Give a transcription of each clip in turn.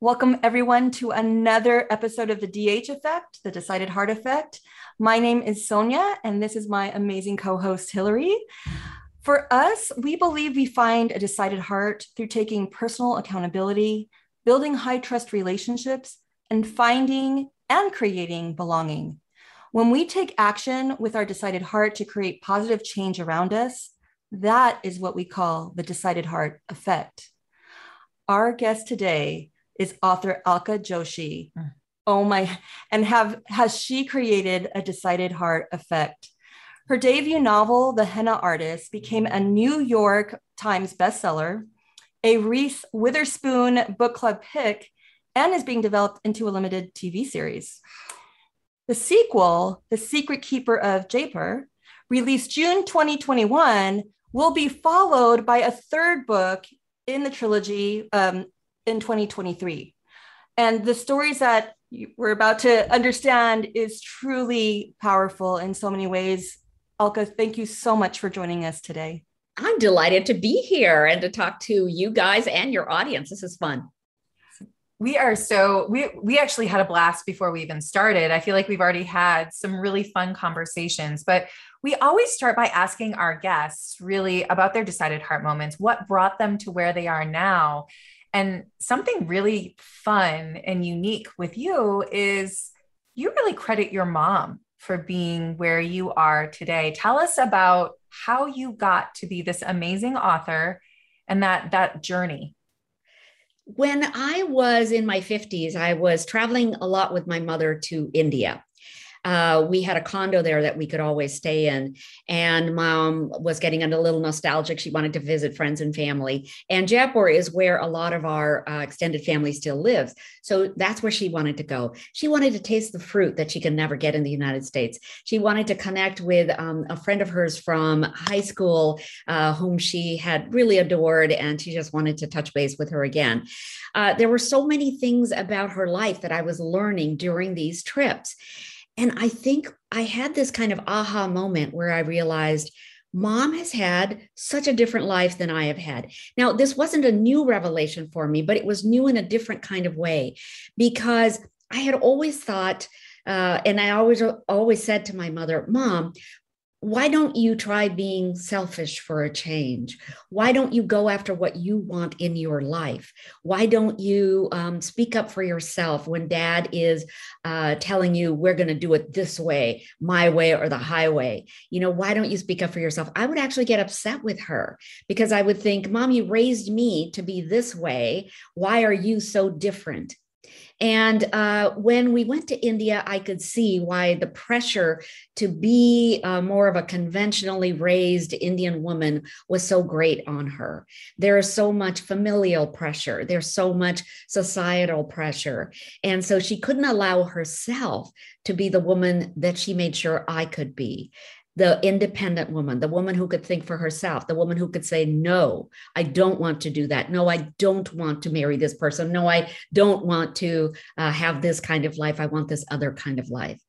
Welcome, everyone, to another episode of the DH Effect, the Decided Heart Effect. My name is Sonia, and this is my amazing co host, Hillary. For us, we believe we find a decided heart through taking personal accountability, building high trust relationships, and finding and creating belonging. When we take action with our decided heart to create positive change around us, that is what we call the decided heart effect. Our guest today is author Alka Joshi. Mm. Oh my, and have has she created a decided heart effect? Her debut novel, The Henna Artist, became a New York Times bestseller, a Reese Witherspoon book club pick, and is being developed into a limited TV series. The sequel, The Secret Keeper of Jaipur, released June 2021, will be followed by a third book in the trilogy um, in 2023. And the stories that we're about to understand is truly powerful in so many ways. Alka, thank you so much for joining us today. I'm delighted to be here and to talk to you guys and your audience. This is fun. We are so we we actually had a blast before we even started. I feel like we've already had some really fun conversations, but we always start by asking our guests really about their decided heart moments, what brought them to where they are now. And something really fun and unique with you is you really credit your mom for being where you are today. Tell us about how you got to be this amazing author and that that journey. When I was in my 50s, I was traveling a lot with my mother to India uh, we had a condo there that we could always stay in. And mom was getting a little nostalgic. She wanted to visit friends and family. And Jaipur is where a lot of our uh, extended family still lives. So that's where she wanted to go. She wanted to taste the fruit that she can never get in the United States. She wanted to connect with um, a friend of hers from high school, uh, whom she had really adored, and she just wanted to touch base with her again. Uh, there were so many things about her life that I was learning during these trips. And I think I had this kind of aha moment where I realized mom has had such a different life than I have had. Now, this wasn't a new revelation for me, but it was new in a different kind of way because I had always thought, uh, and I always always said to my mother, "Mom, why don't you try being selfish for a change? Why don't you go after what you want in your life? Why don't you um, speak up for yourself when dad is uh, telling you, we're going to do it this way, my way or the highway? You know, why don't you speak up for yourself? I would actually get upset with her because I would think, Mom, you raised me to be this way. Why are you so different? And uh, when we went to India, I could see why the pressure to be uh, more of a conventionally raised Indian woman was so great on her. There is so much familial pressure, there's so much societal pressure. And so she couldn't allow herself to be the woman that she made sure I could be the independent woman, the woman who could think for herself, the woman who could say, No, I don't want to do that. No, I don't want to marry this person. No, I don't want to uh, have this kind of life. I want this other kind of life.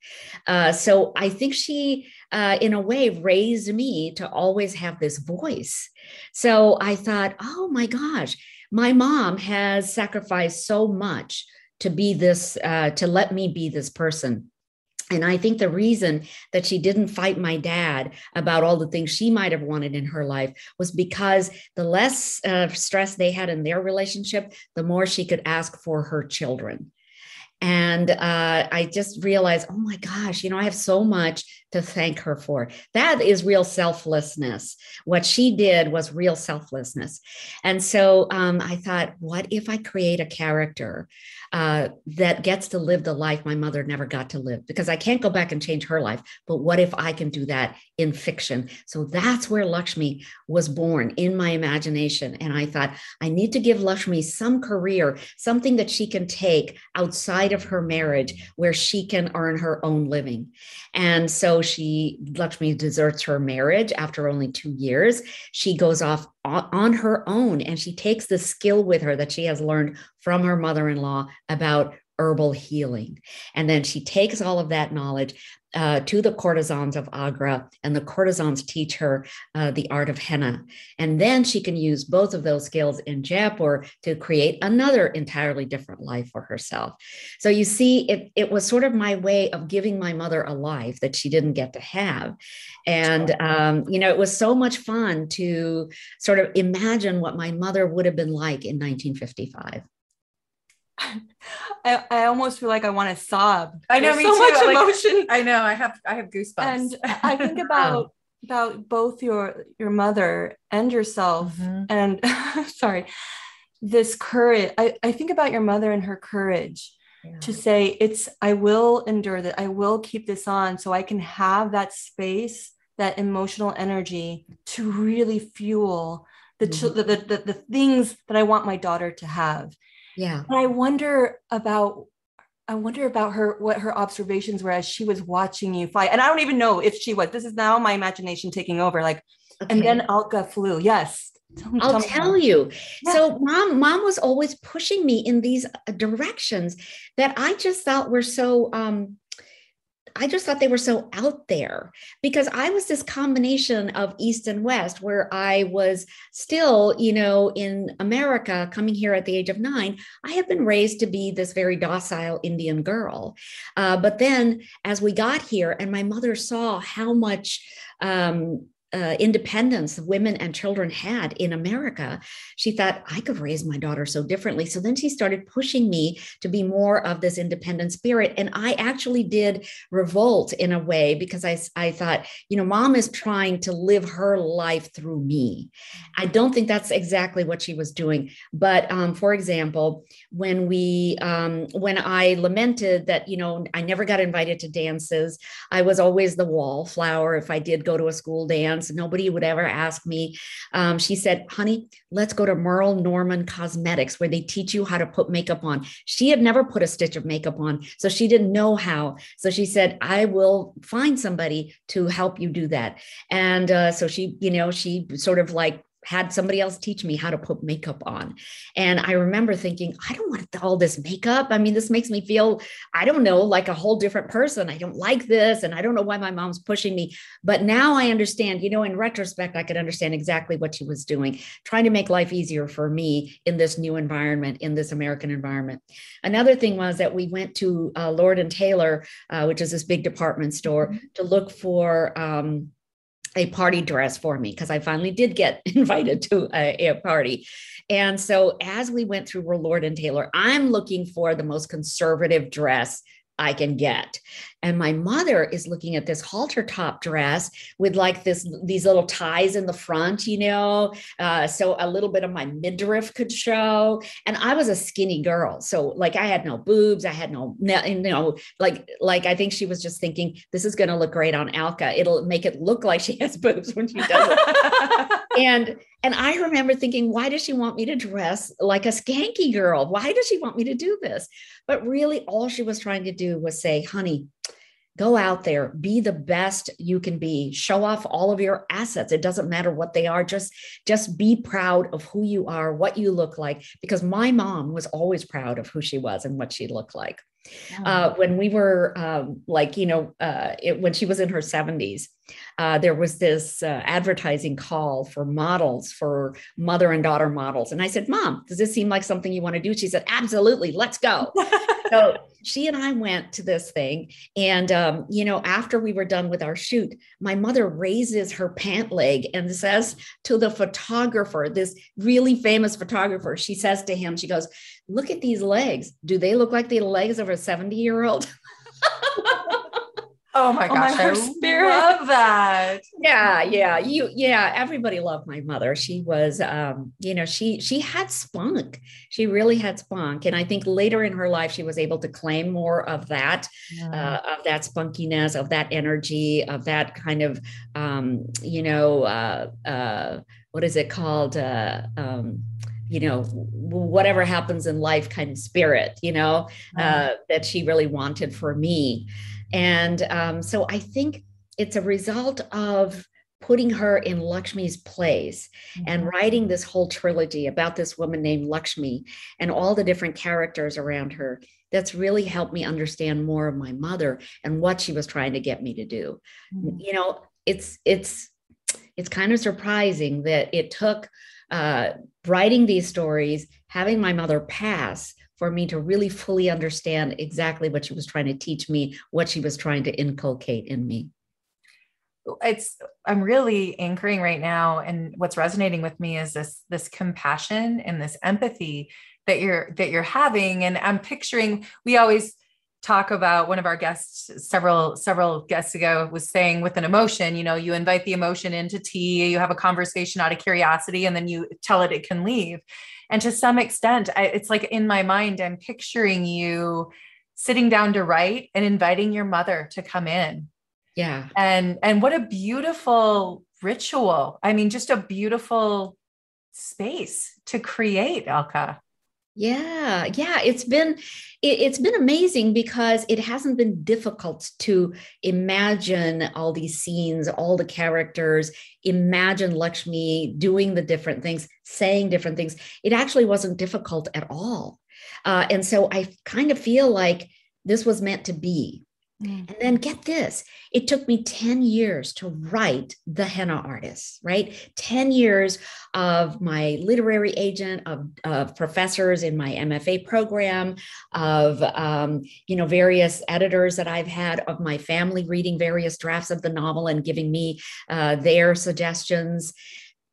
Uh, so I think she, uh, in a way, raised me to always have this voice. So I thought, Oh my gosh, my mom has sacrificed so much to be this, uh, to let me be this person and I think the reason that she didn't fight my dad about all the things she might have wanted in her life was because the less uh, stress they had in their relationship, the more she could ask for her children. And uh, I just realized, oh my gosh, you know, I have so much to thank her for. That is real selflessness. What she did was real selflessness. And so um, I thought, what if I create a character uh, that gets to live the life my mother never got to live? Because I can't go back and change her life. But what if I can do that in fiction? So that's where Lakshmi was born in my imagination. And I thought, I need to give Lakshmi some career, something that she can take outside of her marriage where she can earn her own living. And so she, Lakshmi deserts her marriage after only two years. She goes off on her own and she takes the skill with her that she has learned from her mother in law about herbal healing. And then she takes all of that knowledge uh, to the courtesans of Agra, and the courtesans teach her uh, the art of henna. And then she can use both of those skills in Jaipur to create another entirely different life for herself. So you see, it, it was sort of my way of giving my mother a life that she didn't get to have. And, um, you know, it was so much fun to sort of imagine what my mother would have been like in 1955. I, I almost feel like I want to sob. I know, There's me so too. much Like, emotion. I know. I have I have goosebumps. and I think about about both your your mother and yourself Mhm. and sorry this courage I, I think about your mother and her courage Yeah. to say it's i will endure that i will keep this on so i can have that space that emotional energy to really fuel the, chil- the, the, the, the things that i want my daughter to have Yeah. and I wonder about I wonder about her what her observations were as she was watching you fight. And I don't even know if she was. This is now my imagination taking over. Like, and then Alka flew. Yes. Tell me- I'll me tell you. Yeah. So mom, mom was always pushing me in these uh, directions that I just thought were so um I just thought they were so out there because I was this combination of East and West, where I was still, you know, in America, coming here at the age of nine. I had been raised to be this very docile Indian girl. Uh, but then as we got here, and my mother saw how much um, uh, independence women and children had in America, she thought I could raise my daughter so differently. So then she started pushing me to be more of this independent spirit. And I actually did revolt in a way because I, I thought, you know, mom is trying to live her life through me. I don't think that's exactly what she was doing. But um, for example, when we, um, when I lamented that, you know, I never got invited to dances, I was always the wallflower. If I did go to a school dance, nobody would ever ask me. Um, she said, honey, let's go to Merle Norman Cosmetics where they teach you how to put makeup on. She had never put a stitch of makeup on, so she didn't know how. So she said, I will find somebody to help you do that. And uh, so she, you know, she sort of like had somebody else teach me how to put makeup on. And I remember thinking, I don't want all this makeup. I mean, this makes me feel, I don't know, like a whole different person. I don't like this. And I don't know why my mom's pushing me. But now I understand, you know, in retrospect, I could understand exactly what she was doing, trying to make life easier for me in this new environment, in this American environment. Another thing was that we went to uh, Lord and Taylor, uh, which is this big department store, to look for, um, a party dress for me because I finally did get invited to a, a, party. And so as we went through Lord and Taylor, I'm looking for the most conservative dress I can get. And my mother is looking at this halter top dress with like this these little ties in the front, you know, uh, so a little bit of my midriff could show. And I was a skinny girl, so like I had no boobs, I had no, you know, like like I think she was just thinking this is going to look great on Alka. It'll make it look like she has boobs when she does it. and and I remember thinking, why does she want me to dress like a skanky girl? Why does she want me to do this? But really, all she was trying to do was say, honey, go out there, be the best you can be, show off all of your assets. It doesn't matter what they are. Just, just be proud of who you are, what you look like. Because my mom was always proud of who she was and what she looked like. Uh, when we were um, like, you know, uh, it, when she was in her 70s, uh, there was this uh, advertising call for models, for mother and daughter models. And I said, Mom, does this seem like something you want to do? She said, Absolutely, let's go. so she and I went to this thing. And, um, you know, after we were done with our shoot, my mother raises her pant leg and says to the photographer, this really famous photographer, she says to him, She goes, Look at these legs. Do they look like the legs of a 70 year old? Oh my Oh my, gosh, her I spirit. love that. yeah yeah. You yeah everybody loved my mother. She was um you know she she had spunk. She really had spunk. And i think later in her life she was able to claim more of that uh, of that spunkiness of that energy of that kind of um you know uh uh what is it called? Uh um you know whatever happens in life kind of spirit you know uh that she really wanted for me and um, so I think it's a result of putting her in Lakshmi's place mm-hmm. and writing this whole trilogy about this woman named Lakshmi and all the different characters around her that's really helped me understand more of my mother and what she was trying to get me to do. Mm-hmm. You know, it's it's it's kind of surprising that it took uh, writing these stories, having my mother pass for me to really fully understand exactly what she was trying to teach me, what she was trying to inculcate in me. It's i'm really anchoring right now and what's resonating with me is this this compassion and this empathy that you're that you're having. And i'm picturing we always talk about one of our guests several several guests ago was saying with an emotion you know you invite the emotion into tea you have a conversation out of curiosity and then you tell it it can leave. And to some extent I, it's like in my mind i'm picturing you sitting down to write and inviting your mother to come in. Yeah. And and what a beautiful ritual. I mean just a beautiful space to create Alka. Yeah. Yeah. It's been it, has been amazing because it hasn't been difficult to imagine all these scenes all the characters imagine lakshmi doing the different things saying different things. It actually wasn't difficult at all. Uh, and so i kind of feel like this was meant to be Mm. And then get this it took me 10 years to write The Henna Artist, right? 10 years of my literary agent, of, of professors in my MFA program, of, um, you know, various editors that I've had, of my family reading various drafts of the novel and giving me uh, their suggestions.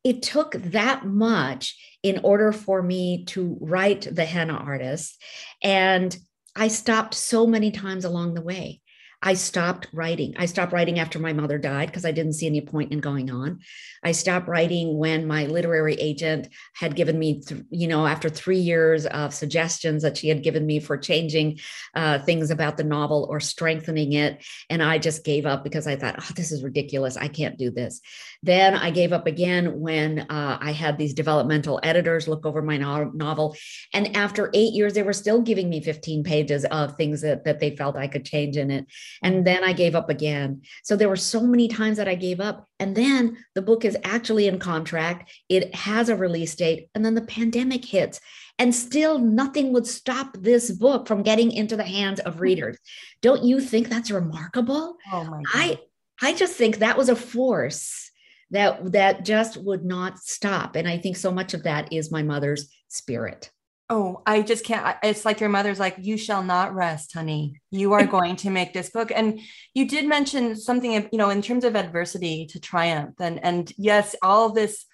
It took that much in order for me to write The Henna Artist. And I stopped so many times along the way. I stopped writing. I stopped writing after my mother died because I didn't see any point in going on. I stopped writing when my literary agent had given me, th- you know, after three years of suggestions that she had given me for changing uh, things about the novel or strengthening it. And I just gave up because I thought, oh, this is ridiculous. I can't do this. Then I gave up again when uh, I had these developmental editors look over my no- novel. And after eight years, they were still giving me 15 pages of things that, that they felt I could change in it. And then I gave up again. So there were so many times that I gave up. And then the book is actually in contract, it has a release date, and then the pandemic hits. And still, nothing would stop this book from getting into the hands of readers. Don't you think that's remarkable? Oh my God. I I just think that was a force that that just would not stop. And I think so much of that is my mother's spirit. Oh, I just can't. It's like your mother's like, you shall not rest, honey. You are going to make this book. And you did mention something, you know, in terms of adversity to triumph. And and yes, all this,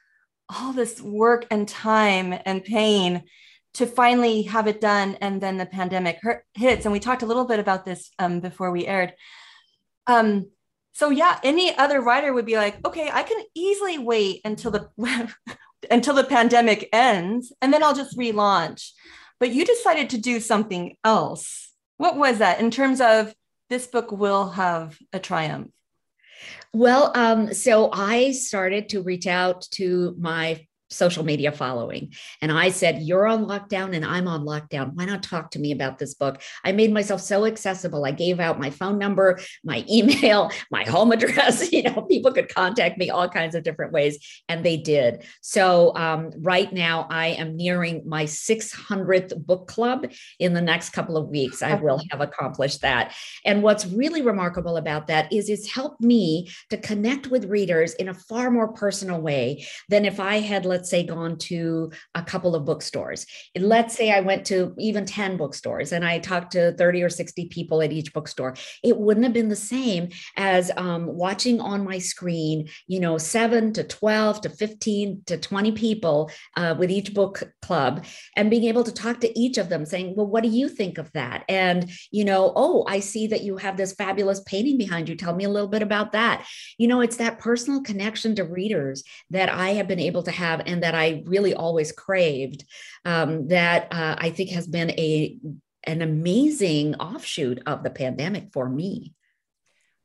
all this work and time and pain to finally have it done. And then the pandemic hits. And we talked a little bit about this um, before we aired. Um, so yeah, any other writer would be like, okay, I can easily wait until the until the pandemic ends and then I'll just relaunch. But you decided to do something else. What was that in terms of this book will have a triumph? Well, um, so I started to reach out to my social media following. And I said, You're on lockdown and I'm on lockdown. Why not talk to me about this book? I made myself so accessible. I gave out my phone number, my email, my home address. You know, people could contact me all kinds of different ways, and they did. So, um, right now, I am nearing my 600th book club in the next couple of weeks. I will have accomplished that. And what's really remarkable about that is it's helped me to connect with readers in a far more personal way than if I had, let's let's say, gone to a couple of bookstores. Let's say I went to even 10 bookstores and I talked to 30 or 60 people at each bookstore. It wouldn't have been the same as um, watching on my screen, you know, seven to 12 to 15 to 20 people uh, with each book club and being able to talk to each of them saying, well, what do you think of that? And, you know, oh, I see that you have this fabulous painting behind you. Tell me a little bit about that. You know, it's that personal connection to readers that I have been able to have and that I really always craved um, that uh, I think has been a an amazing offshoot of the pandemic for me.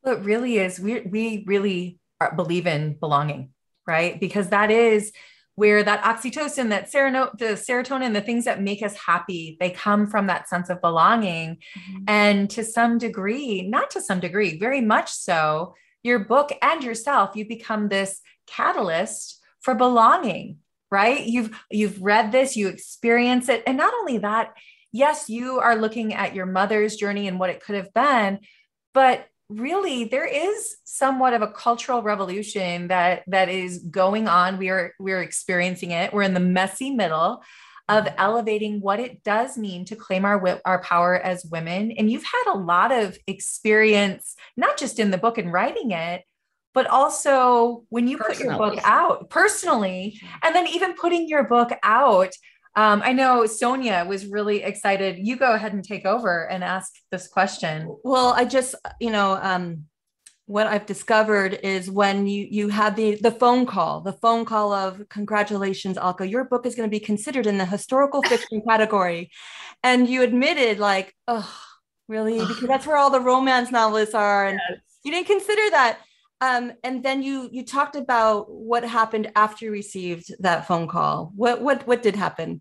Well, it really is. We we really are, believe in belonging, right? Because that is where that oxytocin, that serotonin, the serotonin, the things that make us happy, they come from that sense of belonging. Mm-hmm. And to some degree, not to some degree, very much so, your book and yourself, you become this catalyst for belonging, right? You've you've read this, you experience it, and not only that, yes, you are looking at your mother's journey and what it could have been, but really there is somewhat of a cultural revolution that that is going on we are we're experiencing it we're in the messy middle of mm-hmm. elevating what it does mean to claim our our power as women and you've had a lot of experience not just in the book and writing it but also when you personally. put your book out personally and then even putting your book out um, I know Sonia was really excited. You go ahead and take over and ask this question. Well, I just, you know, um, what I've discovered is when you you had the the phone call, the phone call of congratulations, Alka, your book is going to be considered in the historical fiction category, and you admitted like, oh, really, because that's where all the romance novelists are, and yes. you didn't consider that. Um, and then you you talked about what happened after you received that phone call. What what what did happen?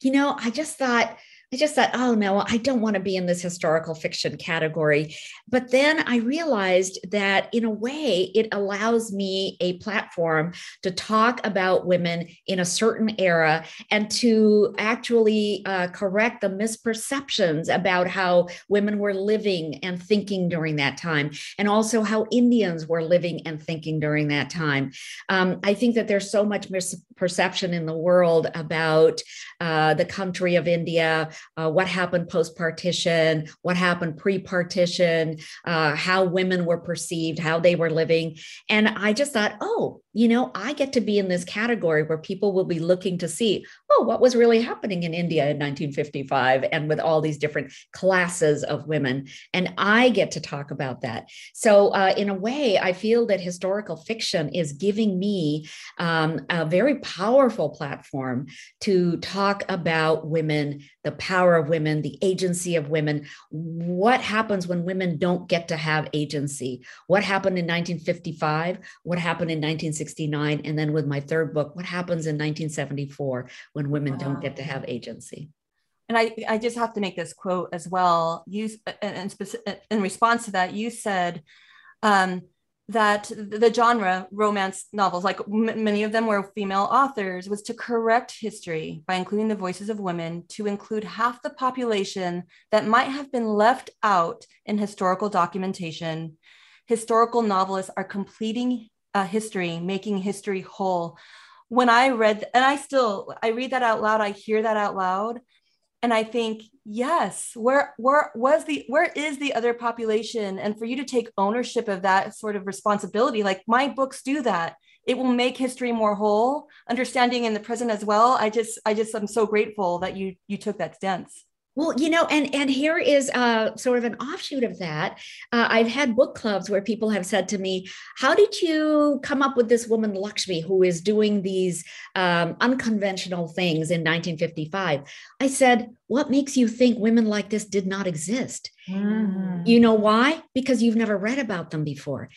You know, I just thought I just thought, oh no, I don't want to be in this historical fiction category. But then I realized that in a way, it allows me a platform to talk about women in a certain era and to actually uh, correct the misperceptions about how women were living and thinking during that time, and also how Indians were living and thinking during that time. Um, I think that there's so much misperception in the world about uh, the country of India uh, what happened post partition, what happened pre partition, uh, how women were perceived, how they were living. And I just thought, oh, you know, I get to be in this category where people will be looking to see, oh, what was really happening in India in 1955 and with all these different classes of women. And I get to talk about that. So, uh, in a way, I feel that historical fiction is giving me um, a very powerful platform to talk about women, the power of women, the agency of women. What happens when women don't get to have agency? What happened in 1955? What happened in 1960? 1969. And then with my third book, What Happens in 1974 when women wow. don't get to have agency? And I, I just have to make this quote as well. You, in, in response to that, you said um, that the genre romance novels, like m- many of them were female authors, was to correct history by including the voices of women to include half the population that might have been left out in historical documentation. Historical novelists are completing uh, history, making history whole. When I read, and I still, I read that out loud, I hear that out loud, and I think, yes, where where was the where is the other population? And for you to take ownership of that sort of responsibility, like my books do that. It will make history more whole, understanding in the present as well. I just, I just, I'm so grateful that you you took that stance. Well, you know, and and here is uh, sort of an offshoot of that. Uh, I've had book clubs where people have said to me, "How did you come up with this woman Lakshmi who is doing these um, unconventional things in 1955?" I said, "What makes you think women like this did not exist?" Mm-hmm. You know why? Because you've never read about them before.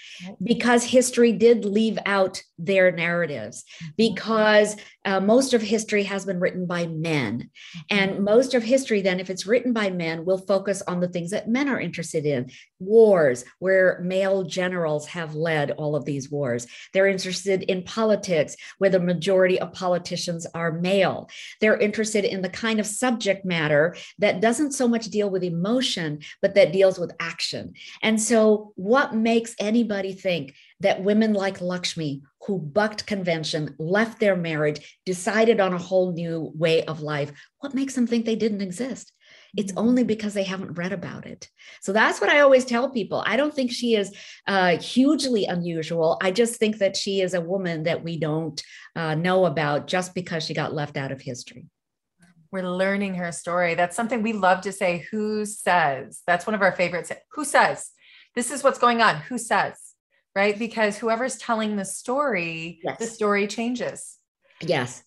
Because history did leave out their narratives. Mm-hmm. Because uh, most of history has been written by men. And mm-hmm. most of history, then, if it's written by men, will focus on the things that men are interested in wars, where male generals have led all of these wars. They're interested in politics, where the majority of politicians are male. They're interested in the kind of subject matter that doesn't so much deal with emotion, but that deals with action. And so, what makes anybody think that women like Lakshmi, who bucked convention, left their marriage, decided on a whole new way of life, what makes them think they didn't exist? It's mm-hmm. only because they haven't read about it. So that's what I always tell people. I don't think she is uh, hugely unusual. I just think that she is a woman that we don't uh, know about just because she got left out of history we're learning her story. That's something we love to say. Who says? That's one of our favorites. Who says? This is what's going on. Who says? Right? Because whoever's telling the story, yes. the story changes. Yes.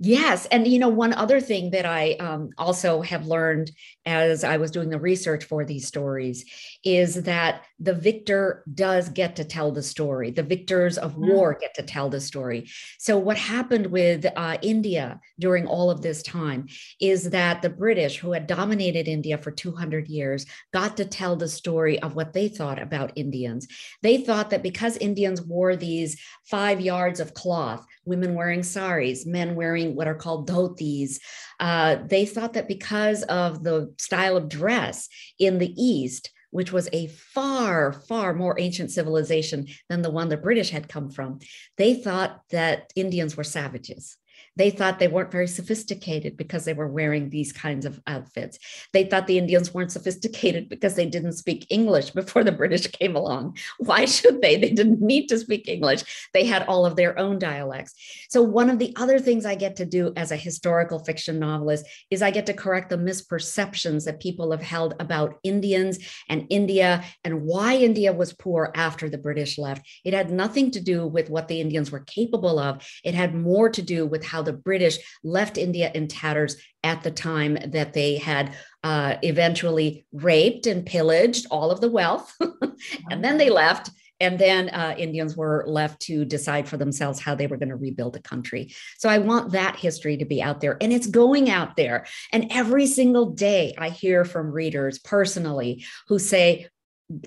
Yes. And, you know, one other thing that I um, also have learned as I was doing the research for these stories is that the victor does get to tell the story. The victors of mm. war get to tell the story. So, what happened with uh, India during all of this time is that the British, who had dominated India for 200 years, got to tell the story of what they thought about Indians. They thought that because Indians wore these five yards of cloth, women wearing saris, men wearing what are called dhotis. Uh, they thought that because of the style of dress in the East, which was a far, far more ancient civilization than the one the British had come from, they thought that Indians were savages. They thought they weren't very sophisticated because they were wearing these kinds of outfits. They thought the Indians weren't sophisticated because they didn't speak English before the British came along. Why should they? They didn't need to speak English. They had all of their own dialects. So, one of the other things I get to do as a historical fiction novelist is I get to correct the misperceptions that people have held about Indians and India and why India was poor after the British left. It had nothing to do with what the Indians were capable of, it had more to do with how the British left India in tatters at the time that they had uh, eventually raped and pillaged all of the wealth. and then they left. And then uh, Indians were left to decide for themselves how they were going to rebuild the country. So I want that history to be out there. And it's going out there. And every single day I hear from readers personally who say,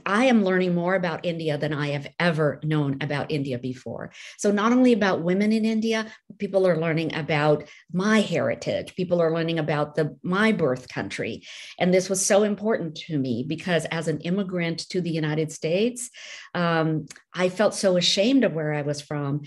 I am learning more about India than I have ever known about India before. So, not only about women in India, people are learning about my heritage. People are learning about the my birth country, and this was so important to me because as an immigrant to the United States, um, I felt so ashamed of where I was from,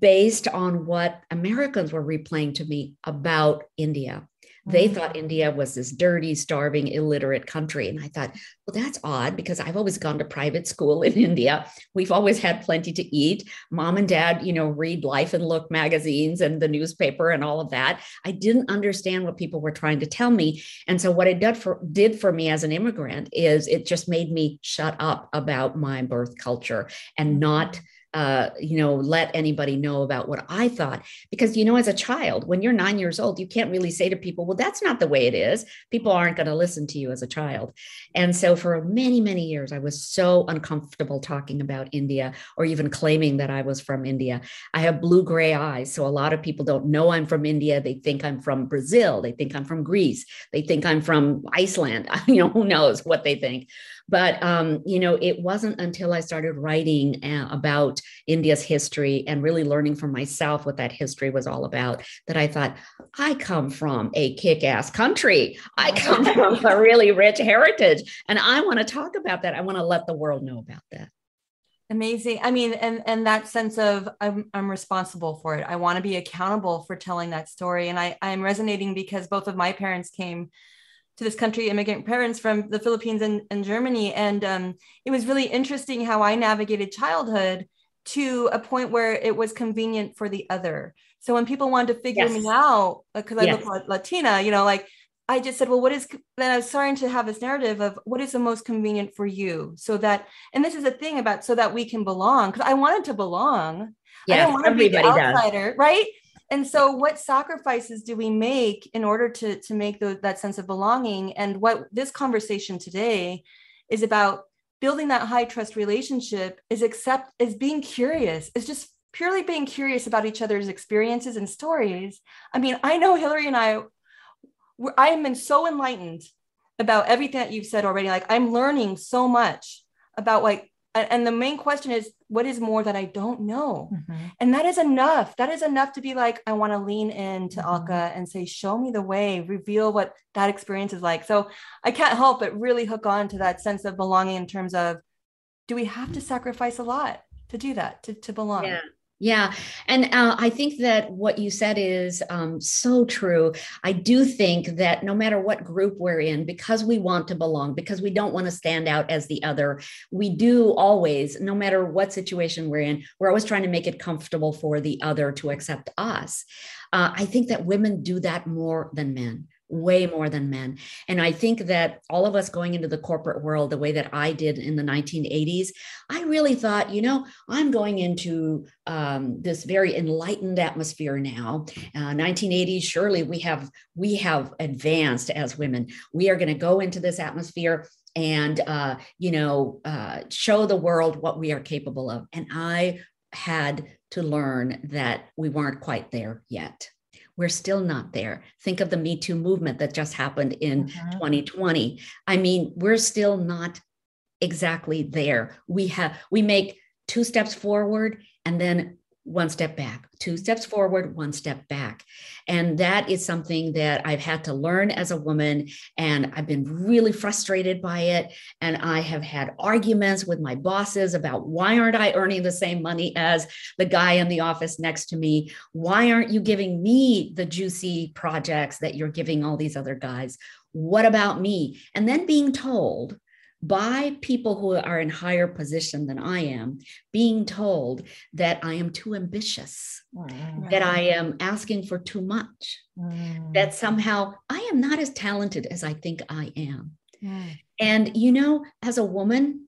based on what Americans were replaying to me about India. They thought India was this dirty, starving, illiterate country. And I thought, well, that's odd because I've always gone to private school in India. We've always had plenty to eat. Mom and dad, you know, read Life and Look magazines and the newspaper and all of that. I didn't understand what people were trying to tell me. And so, what it did for, did for me as an immigrant is it just made me shut up about my birth culture and not uh, you know, let anybody know about what I thought. Because, you know, as a child, when you're nine years old, you can't really say to people, well, that's not the way it is. People aren't going to listen to you as a child. And so for many, many years, I was so uncomfortable talking about India or even claiming that I was from India. I have blue gray eyes. So a lot of people don't know I'm from India. They think I'm from Brazil. They think I'm from Greece. They think I'm from Iceland. you know, who knows what they think. But, um, you know, it wasn't until I started writing uh, about India's history and really learning for myself what that history was all about that I thought, I come from a kick ass country. I come from a really rich heritage. And I want to talk about that. I want to let the world know about that amazing i mean and and that sense of i'm i'm responsible for it i want to be accountable for telling that story and i i'm resonating because both of my parents came to this country, immigrant parents from the Philippines and, and Germany. And um, it was really interesting how I navigated childhood to a point where it was convenient for the other. So when people wanted to figure yes. me out, because uh, I yes. look Latina, you know, like I just said, well, what is, then I was starting to have this narrative of what is the most convenient for you so that, and this is a thing about so that we can belong, because I wanted to belong. Yes, I don't want to be the outsider, does. right? And so what sacrifices do we make in order to to make the, that sense of belonging? And what this conversation today is about building that high trust relationship is accept is being curious is just purely being curious about each other's experiences and stories. I mean i know hillary and i i been so enlightened about everything that you've said already. Like i'm learning so much about like and the main question is what is more that i don't know? Mm-hmm. and that is enough. That is enough to be like i want to lean into mm-hmm. alka and say show me the way. Reveal what that experience is like. So i can't help but really hook on to that sense of belonging in terms of do we have to sacrifice a lot to do that to, to belong? Yeah yeah. And uh, I think that what you said is um, so true. I do think that no matter what group we're in, because we want to belong, because we don't want to stand out as the other, we do always, no matter what situation we're in, we're always trying to make it comfortable for the other to accept us. Uh, I think that women do that more than men way more than men. And I think that all of us going into the corporate world the way that I did in the 1980s, I really thought, you know, I'm going into um, this very enlightened atmosphere now. Uh, 1980s, surely we have we have advanced as women. We are going to go into this atmosphere and uh, you know uh, show the world what we are capable of. And I had to learn that we weren't quite there yet we're still not there. Think of the Me Too movement that just happened in mm-hmm. 2020. I mean, we're still not exactly there. We have we make two steps forward and then one step back, two steps forward, one step back. And that is something that I've had to learn as a woman. And I've been really frustrated by it. And I have had arguments with my bosses about why aren't I earning the same money as the guy in the office next to me? Why aren't you giving me the juicy projects that you're giving all these other guys? What about me? And then being told, by people who are in higher position than I am, being told that I am too ambitious, mm. that I am asking for too much, mm. that somehow I am not as talented as I think I am. Mm. And, you know, as a woman,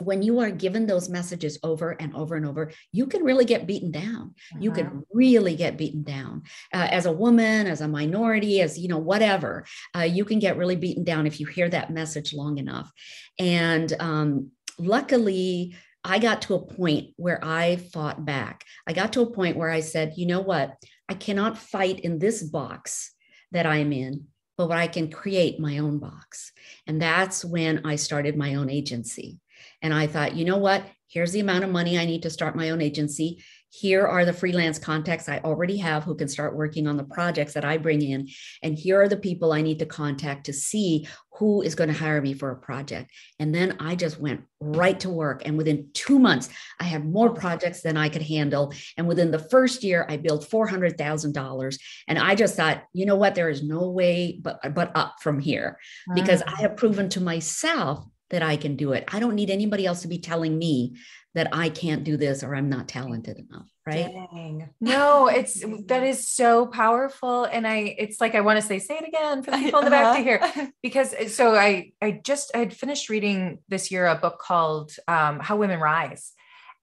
when you are given those messages over and over and over, you can really get beaten down. Uh-huh. You can mm-hmm. really get beaten down uh, as a woman, as a minority, as you know, whatever. Uh, you can get really beaten down if you hear that message long enough. And um, luckily, I got to a point where I fought back. I got to a point where I said, you know what? I cannot fight in this box that I'm in, but I can create my own box. And that's when I started my own agency. And I thought, you know what? Here's the amount of money I need to start my own agency. Here are the freelance contacts I already have who can start working on the projects that I bring in. And here are the people I need to contact to see who is going to hire me for a project. And then I just went right to work. And within two months, I had more projects than I could handle. And within the first year, I billed $400,000. And I just thought, you know what? There is no way but, but up from here because I have proven to myself that I can do it. I don't need anybody else to be telling me that I can't do this or I'm not talented enough. Right. Dang. No, it's that is so powerful. And I it's like I want to say, say it again for the people in the back to hear. Because uh, so I I just I had finished reading this year a book called um, How Women Rise.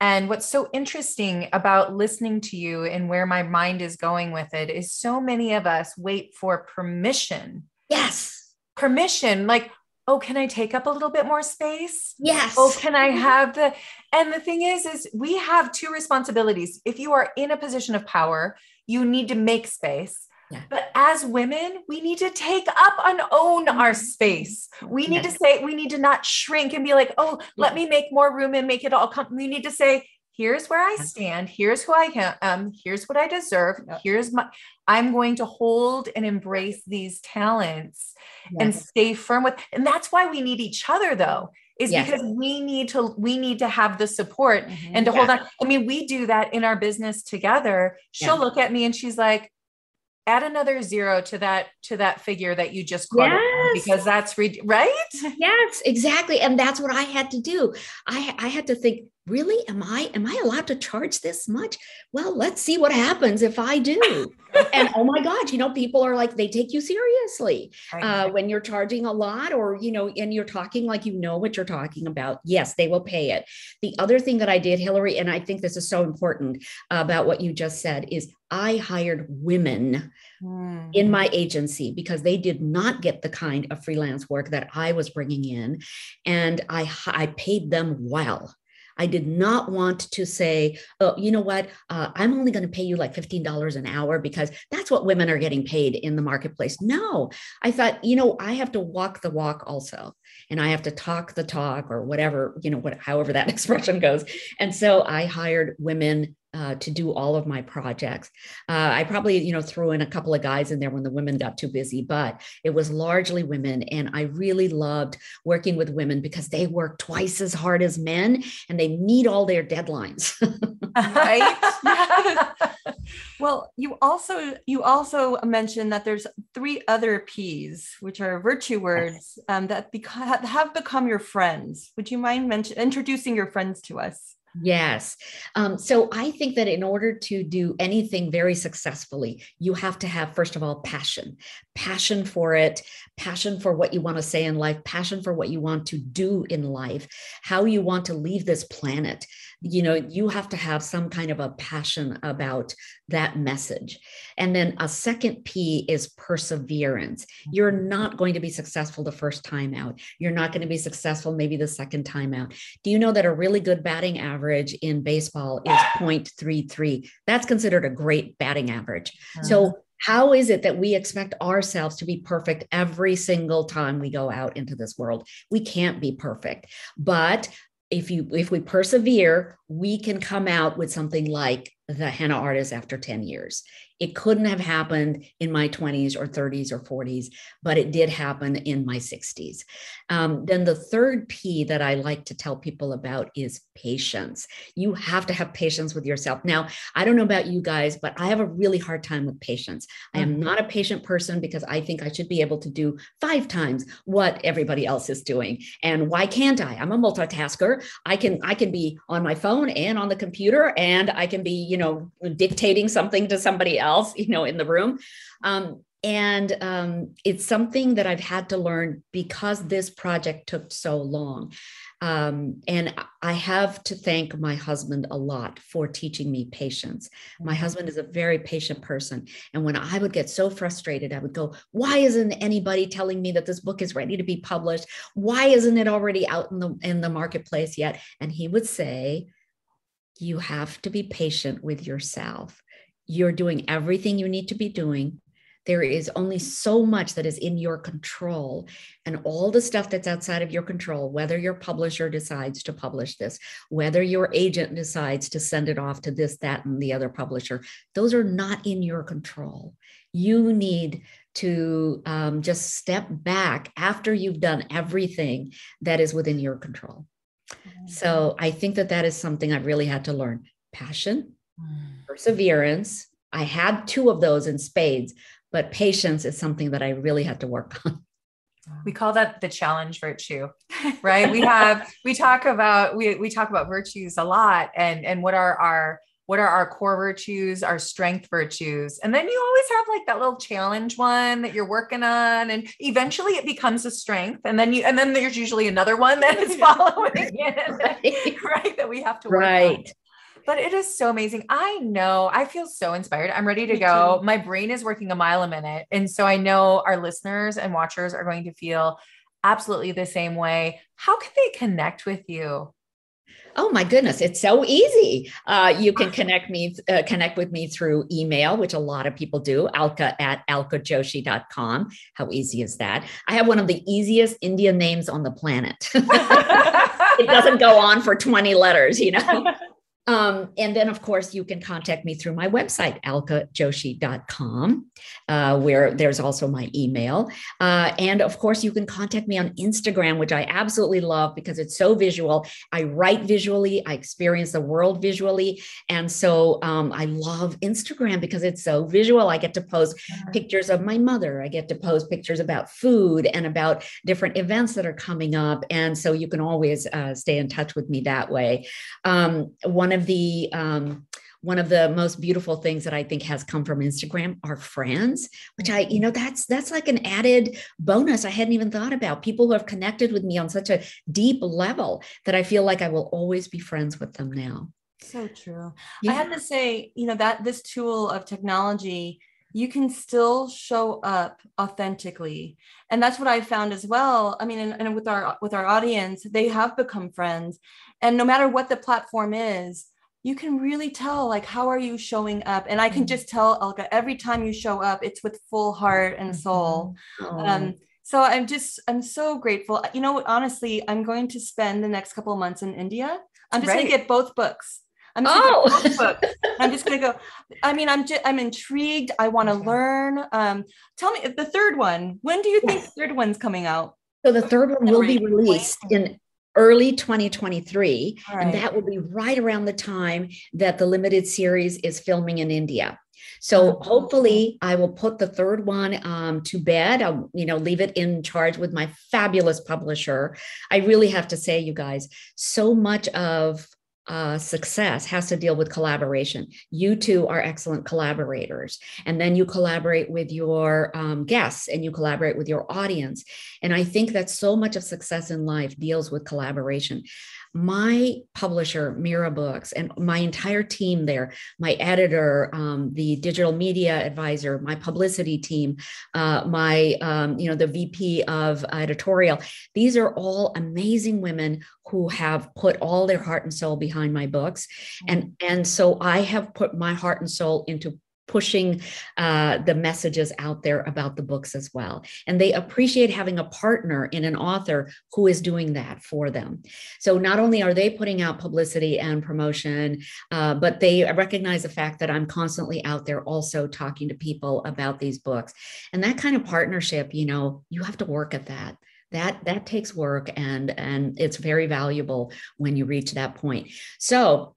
And what's so interesting about listening to you and where my mind is going with it is so many of us wait for permission. Yes. Permission. Like, oh can i take up a little bit more space yes oh can i have the and the thing is is we have two responsibilities if you are in a position of power you need to make space yeah. But as women, we need to take up and own our mm-hmm. space. We need yes. to say, we need to not shrink and be like, oh, yeah. let me make more room and make it all come. We need to say, here's where I stand. Here's who I am. Here's what I deserve. Here's my, I'm going to hold and embrace these talents and stay firm with. And that's why we need each other though, is yes. because we need to, we need to have the support mm-hmm. and to yeah. hold on. I mean, we do that in our business together. She'll look at me and she's like, add another zero to that to that figure that you just quoted yes. because that's re- right? Yes exactly and that's what i had to do. I i had to think really? Am i am i allowed to charge this much? Well let's see what happens if i do and oh my god you know people are like they take you seriously uh, when you're charging a lot or you know and you're talking like you know what you're talking about yes they will pay it the other thing that i did hillary and i think this is so important about what you just said is I hired women mm. in my agency because they did not get the kind of freelance work that I was bringing in. And I, I paid them well. I did not want to say, oh, you know what, uh, I'm only going to pay you like $15 an hour because that's what women are getting paid in the marketplace. No, I thought, you know, I have to walk the walk also, and I have to talk the talk or whatever, you know, what, however that expression goes. And so I hired women uh, to do all of my projects. Uh, I probably, you know, threw in a couple of guys in there when the women got too busy, but it was largely women. And I really loved working with women because they work twice as hard as men and they meet all their deadlines. right. well, you also you also mentioned that there's three other P's, which are virtue words um, that beca- have become your friends. Would you mind mention- introducing your friends to us? Yes. Um, so I think that in order to do anything very successfully, you have to have, first of all, passion, passion for it, passion for what you want to say in life, passion for what you want to do in life, how you want to leave this planet. You know, you have to have some kind of a passion about that message. And then a second P is perseverance. You're mm-hmm. not going to be successful the first time out. You're not going to be successful maybe the second time out. Do you know that a really good batting average in baseball is 0.33? That's considered a great batting average. Uh-huh. So how is it that we expect ourselves to be perfect every single time we go out into this world we can't be perfect but if you if we persevere we can come out with something like the henna artist after 10 years it couldn't have happened in my 20s or 30s or 40s, but it did happen in my 60s. Um, then the third P that I like to tell people about is patience. You have to have patience with yourself. Now, I don't know about you guys, but I have a really hard time with patience. I am mm-hmm. not a patient person because I think I should be able to do five times what everybody else is doing. And why can't I? I'm a multitasker. I can I can be on my phone and on the computer and I can be, you know, dictating something to somebody else else, you know, in the room. Um, and um, it's something that I've had to learn because this project took so long. Um, and I have to thank my husband a lot for teaching me patience. My mm-hmm. husband is a very patient person. And when I would get so frustrated, I would go, Why isn't anybody telling me that this book is ready to be published? Why isn't it already out in the, in the marketplace yet? And he would say, You have to be patient with yourself you're doing everything you need to be doing. There is only so much that is in your control. And all the stuff that's outside of your control, whether your publisher decides to publish this, whether your agent decides to send it off to this, that, and the other publisher, those are not in your control. You need to um, just step back after you've done everything that is within your control. So I think that that is something I've really had to learn passion, Mm. perseverance. I had two of those in spades, but patience is something that I really had to work on. We call that the challenge virtue, right? we have we talk about we we talk about virtues a lot and and what are our what are our core virtues, our strength virtues. And then you always have like that little challenge one that you're working on and eventually it becomes a strength and then you and then there's usually another one that is following it, right. right? That we have to work right. on. But it is so amazing. I know I feel so inspired. I'm ready to Me go. Too. My brain is working a mile a minute. And so I know our listeners and watchers are going to feel absolutely the same way. How can they connect with you? Oh my goodness, it's so easy. Uh, you can connect me, uh, connect with me through email, which a lot of people do, alka at alkajoshi.com. How easy is that? I have one of the easiest Indian names on the planet. it doesn't go on for 20 letters, you know? Um, and then, of course, you can contact me through my website, alkajoshi.com, uh, where there's also my email. Uh, and of course, you can contact me on Instagram, which I absolutely love because it's so visual. I write visually, I experience the world visually. And so um, I love Instagram because it's so visual. I get to post pictures of my mother, I get to post pictures about food and about different events that are coming up. And so you can always uh, stay in touch with me that way. Um, one one of the um, one of the most beautiful things that I think has come from Instagram are friends, which I, you know, that's that's like an added bonus I hadn't even thought about. People who have connected with me on such a deep level that I feel like I will always be friends with them now. So true. Yeah. I have to say, you know, that this tool of technology, you can still show up authentically. And that's what I found as well. I mean, and, and with our with our audience, they have become friends and no matter what the platform is you can really tell like how are you showing up and i can mm-hmm. just tell Alka every time you show up it's with full heart and soul mm-hmm. um, so i'm just i'm so grateful you know honestly i'm going to spend the next couple of months in india i'm just right. going to get both books I'm just oh. books. I'm just gonna go. I mean, I'm just I'm intrigued. I want to learn. Um, tell me the third one. When do you think the third one's coming out? So the third one will be released in early 2023 right. and that will be right around the time that the limited series is filming in india so oh, hopefully i will put the third one um, to bed i'll you know leave it in charge with my fabulous publisher i really have to say you guys so much of uh, success has to deal with collaboration. You two are excellent collaborators. And then you collaborate with your um, guests and you collaborate with your audience. And I think that so much of success in life deals with collaboration my publisher, Mira Books, and my entire team there, my editor, um, the digital media advisor, my publicity team, uh, my, um, you know, the VP of editorial, these are all amazing women who have put all their heart and soul behind my books. And, and so I have put my heart and soul into pushing uh, the messages out there about the books as well. And they appreciate having a partner in an author who is doing that for them. So not only are they putting out publicity and promotion, uh, but they recognize the fact that I'm constantly out there also talking to people about these books. And that kind of partnership, you know, you have to work at that that that takes work and and it's very valuable when you reach that point so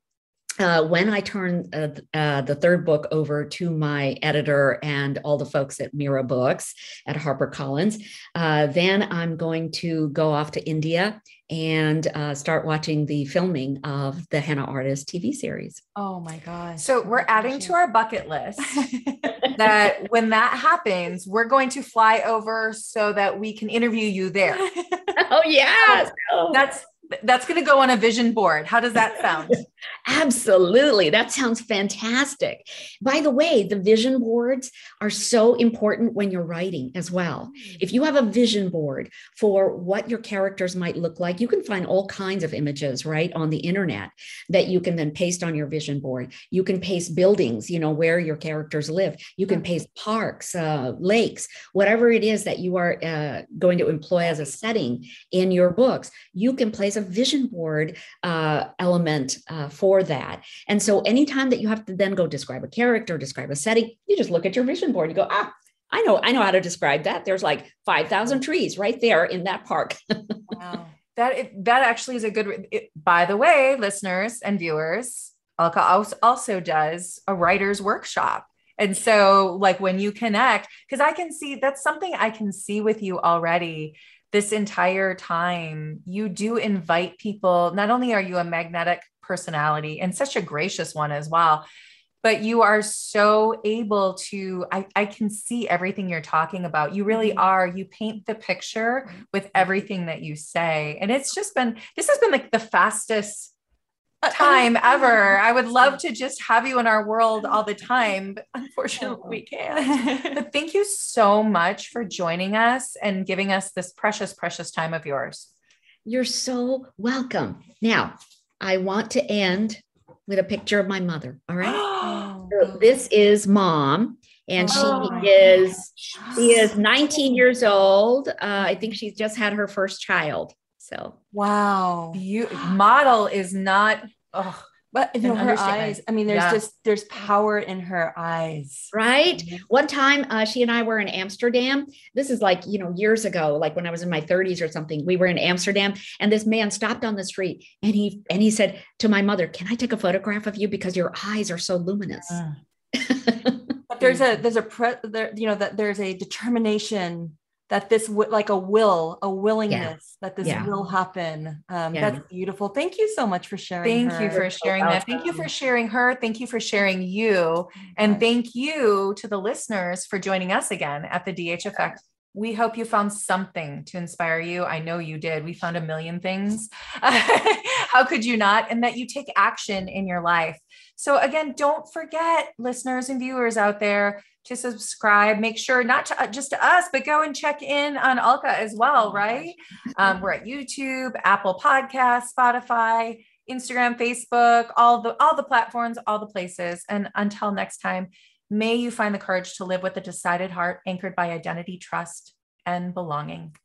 uh, when I turn uh, uh, the third book over to my editor and all the folks at Mira Books at HarperCollins, uh, then I'm going to go off to India and uh, start watching the filming of the Henna Artist TV series. Oh my gosh. So we're adding to our bucket list that when that happens, we're going to fly over so that we can interview you there. oh, yeah. So that's that's going to go on a vision board. How does that sound? Absolutely. That sounds fantastic. By the way, the vision boards are so important when you're writing as well. Hmm. If you have a vision board for what your characters might look like, you can find all kinds of images right on the internet that you can then paste on your vision board. You can paste buildings, you know, where your characters live. You can paste parks, uh, lakes, whatever it is that you are uh, going to employ as a setting in your books. You can place a vision board uh, element uh, for that. And so anytime that you have to then go describe a character, describe a setting, you just look at your vision board and you go, ah, I know, I know how to describe that. There's like 5,000 trees right there in that park. wow. That, that actually is a good, it, by the way, listeners and viewers, Alka also does a writer's workshop. And so, like when you connect, because I can see that's something I can see with you already this entire time. You do invite people, not only are you a magnetic personality and such a gracious one as well. But you are so able to I, I can see everything you're talking about. You really mm-hmm. are. You paint the picture with everything that you say. And it's just been this has been like the fastest uh, time ever. I would love to just have you in our world all the time but unfortunately we can't. But thank you so much for joining us and giving us this precious precious time of yours. You're so welcome. Now I want to end with a picture of my mother. All right. so this is mom. And she oh is she is 19 years old. Uh, I think she's just had her first child. So wow, you model is not. Oh, but you know, her eyes, I mean, there's yeah. just there's power in her eyes. Right. Mm-hmm. One time uh, she and I were in Amsterdam. This is like, you know, years ago, like when I was in my 30s or something. We were in Amsterdam and this man stopped on the street and he and he said to my mother, Can I take a photograph of you? Because your eyes are so luminous. Uh. but there's a there's a pre there, you know, that there's a determination that this would like a will, a willingness yeah. that this yeah. will happen. Um, yeah. That's beautiful. Thank you so much for sharing. Thank her. you for sharing that. Thank you for sharing her. Thank you for sharing you. And thank you to the listeners for joining us again at the DH Effect. We hope you found something to inspire you. I know you did. We found a million things. How could you not? And that you take action in your life. So, again, don't forget, listeners and viewers out there, to subscribe. Make sure not to uh, just to us, but go and check in on Alka as well, oh right? Um, we're at YouTube, Apple Podcasts, Spotify, Instagram, Facebook, all the all the platforms, all the places. And until next time, may you find the courage to live with a decided heart anchored by identity, trust, and belonging.